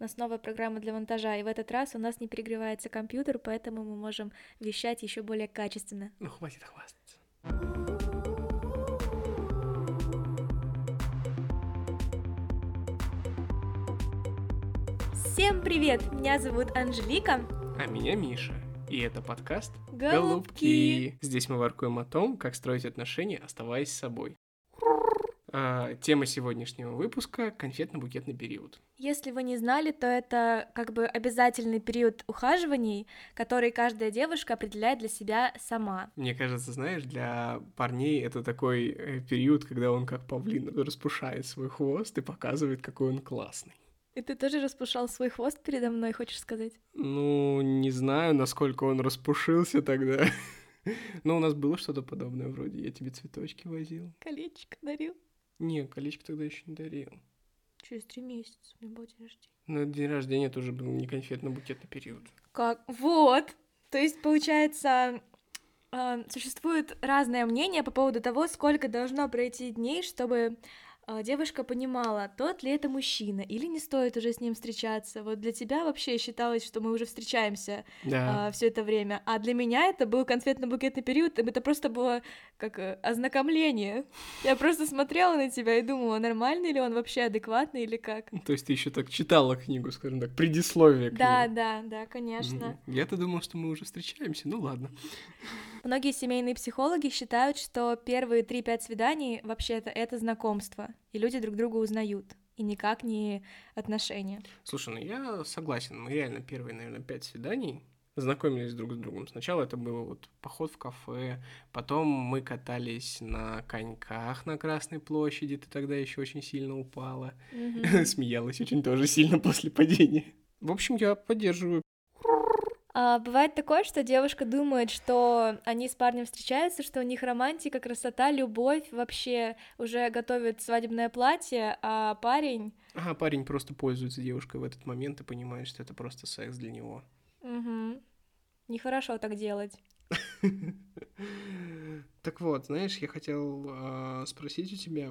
У нас новая программа для монтажа, и в этот раз у нас не перегревается компьютер, поэтому мы можем вещать еще более качественно. Ну, хватит хвастаться. Всем привет! Меня зовут Анжелика. А меня Миша. И это подкаст Голубки. Здесь мы воркуем о том, как строить отношения, оставаясь собой. А, тема сегодняшнего выпуска — конфетно-букетный период. Если вы не знали, то это как бы обязательный период ухаживаний, который каждая девушка определяет для себя сама. Мне кажется, знаешь, для парней это такой э, период, когда он как павлин распушает свой хвост и показывает, какой он классный. И ты тоже распушал свой хвост передо мной, хочешь сказать? Ну, не знаю, насколько он распушился тогда. Но у нас было что-то подобное вроде. Я тебе цветочки возил. Колечко дарил. Не, колечко тогда еще не дарил. Через три месяца у меня был день рождения. Но день рождения тоже был не конфетно-букетный период. Как? Вот! То есть, получается, э, существует разное мнение по поводу того, сколько должно пройти дней, чтобы девушка понимала, тот ли это мужчина, или не стоит уже с ним встречаться. Вот для тебя вообще считалось, что мы уже встречаемся Да. все это время, а для меня это был конфетно-букетный период, это просто было как э, ознакомление. Я просто смотрела на тебя и думала, нормальный ли он вообще, адекватный или как. То есть ты еще так читала книгу, скажем так, предисловие к Да, да, да, конечно. Я-то думал, что мы уже встречаемся. Ну ладно. Многие семейные психологи считают, что первые 3-5 свиданий вообще-то это знакомство, и люди друг друга узнают, и никак не отношения. Слушай, ну я согласен. Мы реально первые, наверное, пять свиданий знакомились друг с другом. Сначала это был вот поход в кафе, потом мы катались на коньках на Красной площади, ты тогда еще очень сильно упала. Смеялась очень тоже сильно после падения. В общем, я поддерживаю. А, бывает такое, что девушка думает, что они с парнем встречаются, что у них романтика, красота, любовь, вообще уже готовят свадебное платье, а парень... Ага, парень просто пользуется девушкой в этот момент и понимает, что это просто секс для него. Мгм. Нехорошо так делать. Так вот, знаешь, я хотел а, спросить у тебя,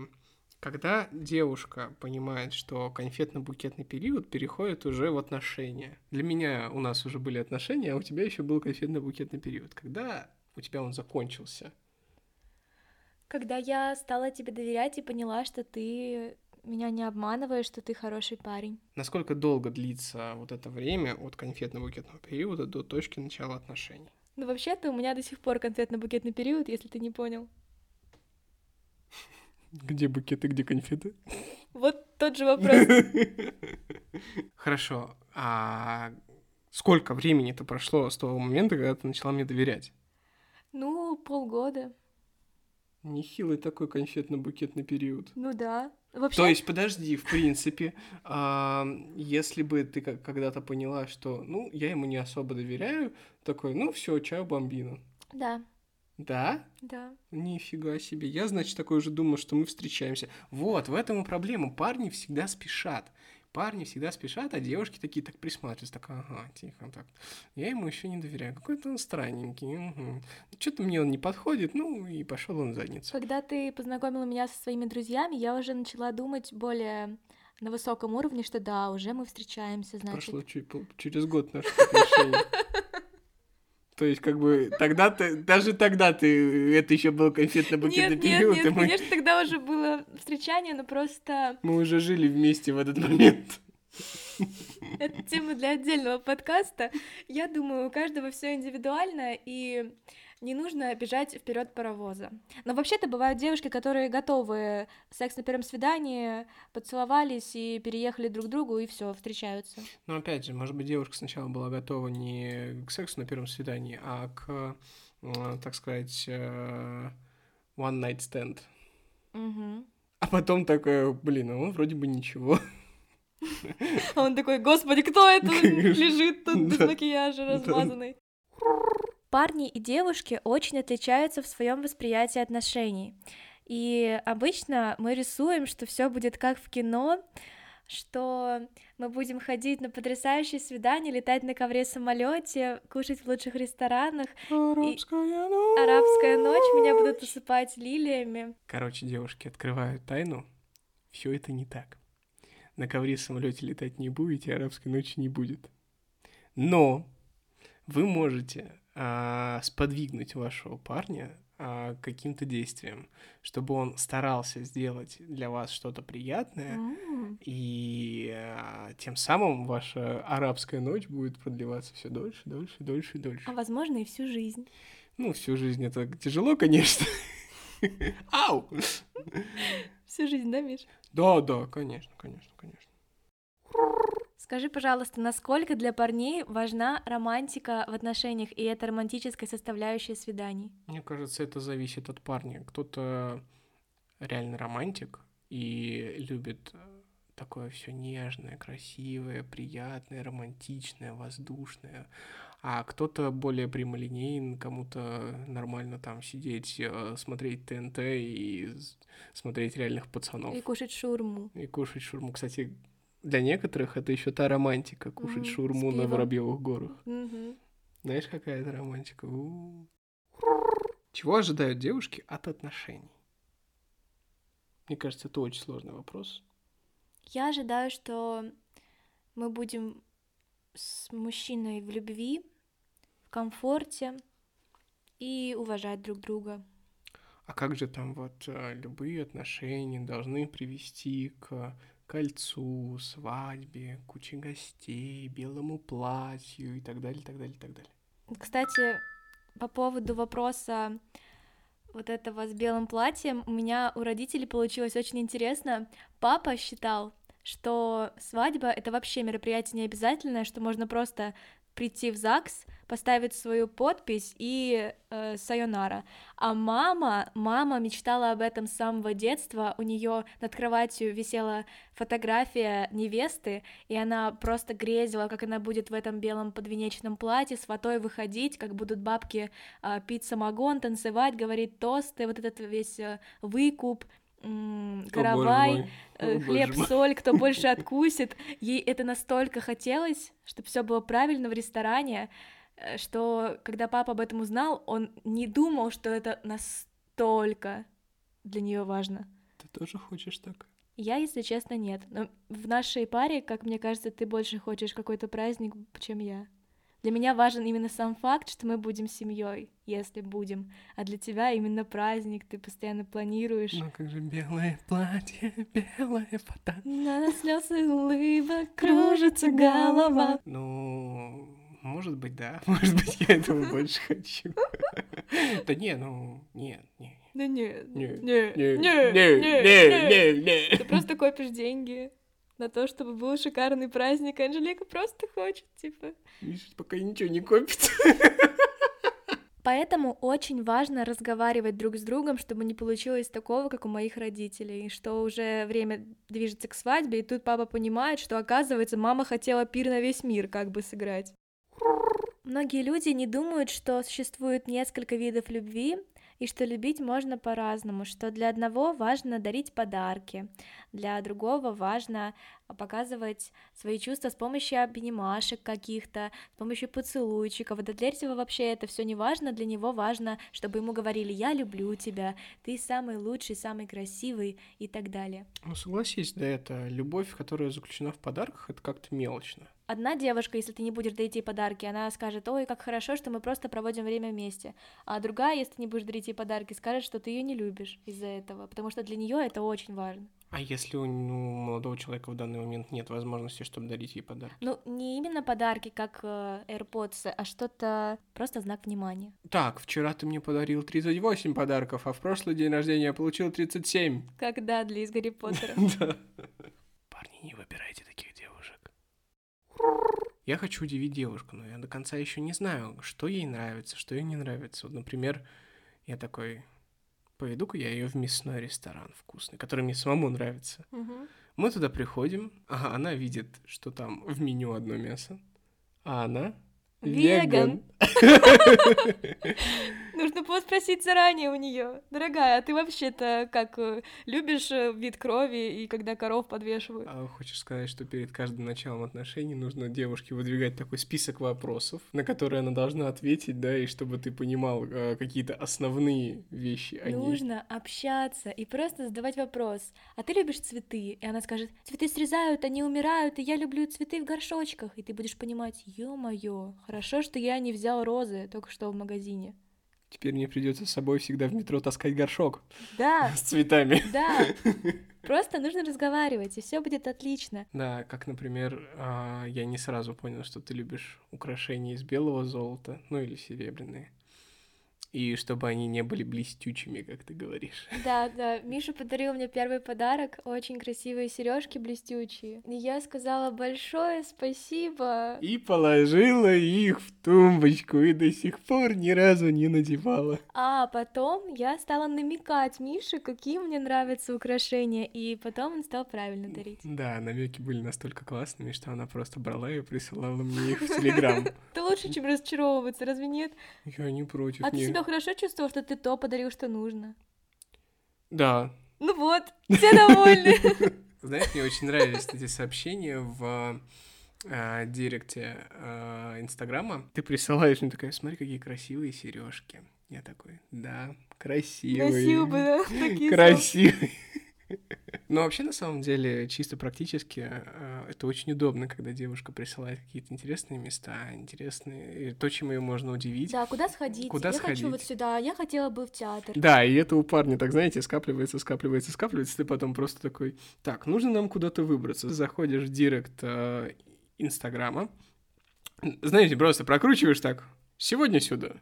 когда девушка понимает, что конфетно-букетный период переходит уже в отношения. Для меня у нас уже были отношения, а у тебя еще был конфетно-букетный период. Когда у тебя он закончился? Когда я стала тебе доверять и поняла, что ты меня не обманываешь, что ты хороший парень. Насколько долго длится вот это время от конфетно-букетного периода до точки начала отношений? Ну, вообще-то у меня до сих пор конфетно-букетный период, если ты не понял. Где букеты, где конфеты? Вот тот же вопрос. Хорошо. А сколько времени-то прошло с того момента, когда ты начала мне доверять? Ну, полгода. Нехилый такой конфетно-букетный период. Ну да. Вообще, То есть, подожди, в принципе, а, если бы ты когда-то поняла, что, ну, я ему не особо доверяю, такой, ну, все, чао, бомбина. да, Да? да. Нифига себе. Я, значит, такой уже думал, что мы встречаемся. Вот, в этом и проблема. Парни всегда спешат. Парни всегда спешат, а девушки такие так присматриваются. Так, ага, тихо, так. Я ему еще не доверяю. Какой-то он странненький. Что-то мне он не подходит, ну и пошел он в задницу. Когда ты познакомила меня со своими друзьями, я уже начала думать более на высоком уровне, что да, уже мы встречаемся, значит. Прошло чуть, через год наших отношений. То есть, как бы, тогда ты, даже тогда ты, это еще был конфетно-букетный Нет, нет, период, нет, и мы, конечно, тогда уже было встречание, но просто мы уже жили вместе в этот момент. это тема для отдельного подкаста. Я думаю, у каждого все индивидуально, и не нужно бежать вперед паровоза. Но вообще-то бывают девушки, которые готовы секс на первом свидании, поцеловались и переехали друг к другу, и все, встречаются. Но опять же, может быть, девушка сначала была готова не к сексу на первом свидании, а к, так сказать, э, one night stand. Мгм. А потом такая, блин, он вроде бы ничего. А он такой, господи, кто это лежит тут без макияжа размазанный? Парни и девушки очень отличаются в своем восприятии отношений. И обычно мы рисуем, что все будет как в кино, что мы будем ходить на потрясающие свидания, летать на ковре самолете, кушать в лучших ресторанах. Арабская ночь. Арабская ночь, меня будут усыпать лилиями. Короче, девушки открывают тайну. Все это не так. на ковре самолете летать не будете, арабской ночи не будет. Но вы можете а, сподвигнуть вашего парня а, каким-то действием, чтобы он старался сделать для вас что-то приятное, М. и а, тем самым ваша арабская ночь будет продлеваться все дольше, дольше, дольше и дольше. А возможно и всю жизнь. Ну, всю жизнь это тяжело, конечно. Ау! Всю жизнь, да, Миш? Да, да, конечно, конечно, конечно. Скажи, пожалуйста, насколько для парней важна романтика в отношениях и эта романтическая составляющая свиданий? Мне кажется, это зависит от парня. Кто-то реально романтик и любит э, такое все нежное, красивое, приятное, романтичное, воздушное. А кто-то более прямолинейен, кому-то нормально там сидеть, э, смотреть ТНТ и смотреть реальных пацанов. И кушать шурму. И кушать шурму. Кстати, для некоторых это еще та романтика, кушать с шурму на. Воробьевых горах. Мгм. Знаешь, какая это романтика? Чего ожидают девушки от отношений? Мне кажется, это очень сложный вопрос. Я ожидаю, что мы будем с мужчиной в любви, в комфорте и уважать друг друга. А как же там вот э, любые отношения должны привести к кольцу, свадьбе, куче гостей, белому платью и так далее, так далее, так далее. Кстати, по поводу вопроса вот этого с белым платьем, у меня у родителей получилось очень интересно. Папа считал, что свадьба это вообще мероприятие не обязательное, что можно просто прийти в ЗАГС, поставить свою подпись и э, сайонара. А мама, мама мечтала об этом с самого детства. У нее над кроватью висела фотография невесты, и она просто грезила, как она будет в этом белом подвенечном платье с водой выходить, как будут бабки а, пить самогон, танцевать, говорить тосты, вот этот весь э, выкуп, каравай, э, О, хлеб, соль, кто больше откусит. Ей это настолько хотелось, чтобы все было правильно в ресторане, э, что когда папа об этом узнал, он не думал, что это настолько для нее важно. Ты тоже хочешь так? Я, если честно, нет. Но в нашей паре, как мне кажется, ты больше хочешь какой-то праздник, чем я. Для меня важен именно сам факт, что мы будем семьей, если будем. А для тебя именно праздник, ты постоянно планируешь. Ну как же белое платье, белая фата. На слез и улыбок кружится голова. Ну, может быть, да. Может быть, я этого больше хочу. Да не, ну, нет, не. Да нет, Не, не, Не, не, не, не, не. не, Ты просто копишь деньги на то, чтобы был шикарный праздник. Анжелика просто хочет, типа. Миша пока ничего не копит. Поэтому очень важно разговаривать друг с другом, чтобы не получилось такого, как у моих родителей, что уже время движется к свадьбе, и тут папа понимает, что, оказывается, мама хотела пир на весь мир как бы сыграть. Многие люди не думают, что существует несколько видов любви, и что любить можно по-разному, что для одного важно дарить подарки, для другого важно показывать свои чувства с помощью обнимашек каких-то, с помощью поцелуйчиков. А для третьего вообще это все не важно, для него важно, чтобы ему говорили «я люблю тебя», «ты самый лучший, самый красивый» и так далее. Ну, согласись, да, это любовь, которая заключена в подарках, это как-то мелочно. Одна девушка, если ты не будешь дарить ей подарки, она скажет, ой, как хорошо, что мы просто проводим время вместе. А другая, если ты не будешь дарить ей подарки, скажет, что ты ее не любишь из-за этого, потому что для нее это очень важно. А если у ну, молодого человека в данный момент нет возможности, чтобы дарить ей подарки? Ну, не именно подарки, как э, AirPods, а что-то просто знак внимания. Так, вчера ты мне подарил 38 подарков, а в прошлый день рождения я получил 37. Когда для из Гарри Поттера. Да. Парни, не выбирайте таких девушек. Я хочу удивить девушку, но я до конца еще не знаю, что ей нравится, что ей не нравится. Вот, например, я такой, поведу-ка я ее в мясной ресторан вкусный, который мне самому нравится. Мгм. Мы туда приходим, ага, она видит, что там в меню одно мясо, а она Веган. Ну Нужно было спросить заранее у нее. Дорогая, а ты вообще-то как э, любишь э, вид крови и когда коров подвешивают? А хочешь сказать, что перед каждым началом отношений нужно девушке выдвигать такой список вопросов, на которые она должна ответить, да, и чтобы ты понимал э, какие-то основные вещи о ней. Нужно общаться и просто задавать вопрос. А ты любишь цветы? И она скажет, цветы срезают, они умирают, и я люблю цветы в горшочках. И ты будешь понимать, ё-моё, хорошо, что я не взял розы только что в магазине. Теперь мне придется с собой всегда в метро таскать горшок Да, с цветами. да. Просто нужно разговаривать, и все будет отлично. Да, как, например, а, я не сразу понял, что ты любишь украшения из белого золота, ну или серебряные. И чтобы они не были блестючими, как ты говоришь. Да, да, Миша подарил мне первый подарок, очень красивые сережки блестючие. И я сказала большое спасибо. И положила их в тумбочку, и до сих пор ни разу не надевала. А потом я стала намекать Мише, какие мне нравятся украшения, и потом он стал правильно дарить. Да, намеки были настолько классными, что она просто брала и присылала мне их в Телеграм. Это лучше, чем разочаровываться, разве нет? Я не против. А ты себя хорошо чувствовал, что ты то подарил, что нужно? Да. Ну вот, все довольны. Знаешь, мне очень нравились эти сообщения в а, директе а, Инстаграма. Ты присылаешь мне такая, смотри, какие красивые сережки. Я такой, да, красивые. Бы, да, такие Красивый. Но вообще, на самом деле, чисто практически, э, это очень удобно, когда девушка присылает какие-то интересные места, интересные, то, чем ее можно удивить. Да, куда сходить? Куда я хочу вот сходить? сюда, я хотела бы в театр. Да, и это у парня, так знаете, скапливается, скапливается, скапливается, ты потом просто такой, так, нужно нам куда-то выбраться. Заходишь в директ э, Инстаграма, знаете, просто прокручиваешь так, сегодня сюда.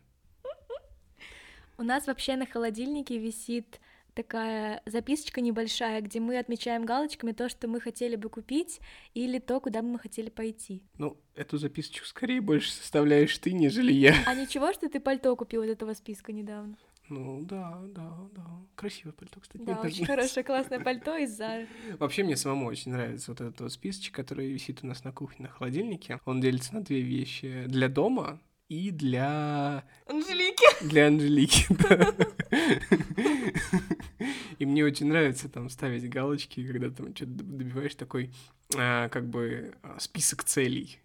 У нас вообще на холодильнике висит такая записочка небольшая, где мы отмечаем галочками то, что мы хотели бы купить, или то, куда бы мы хотели пойти. Ну, эту записочку скорее больше составляешь ты, нежели я. А ничего, что ты пальто купил из этого списка недавно? Ну, да, да, да. Красивое пальто, кстати. Да, очень хорошее, классное пальто из Зары. Вообще мне самому очень нравится вот этот вот списочек, который висит у нас на кухне на холодильнике. Он делится на две вещи. Для дома и для... Анжелики! Для Анжелики, да. И мне очень нравится там ставить галочки, когда там что-то добиваешь такой, а, как бы, а, список целей.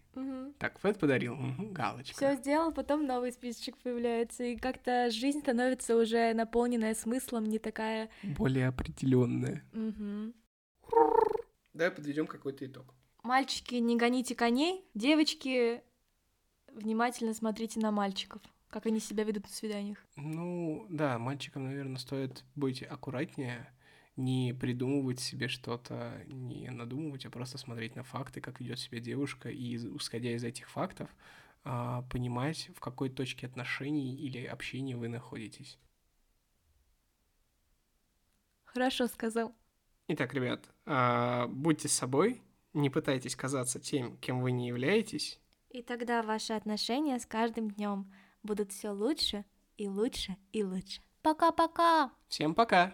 Так, Фэт подарил, мгм, галочка. Все сделал, потом новый списочек появляется, и как-то жизнь становится уже наполненная смыслом, не такая... Более определенная. Мгм. Давай подведем какой-то итог. Мальчики, не гоните коней, девочки, внимательно смотрите на мальчиков, как они себя ведут на свиданиях. Ну, да, мальчикам, наверное, стоит быть аккуратнее, не придумывать себе что-то, не надумывать, а просто смотреть на факты, как ведет себя девушка, и, исходя из этих фактов, а, понимать, в какой точке отношений или общения вы находитесь. Хорошо сказал. Итак, ребят, а, будьте собой, не пытайтесь казаться тем, кем вы не являетесь. И тогда ваши отношения с каждым днем будут все лучше и лучше и лучше. Пока-пока! Всем пока!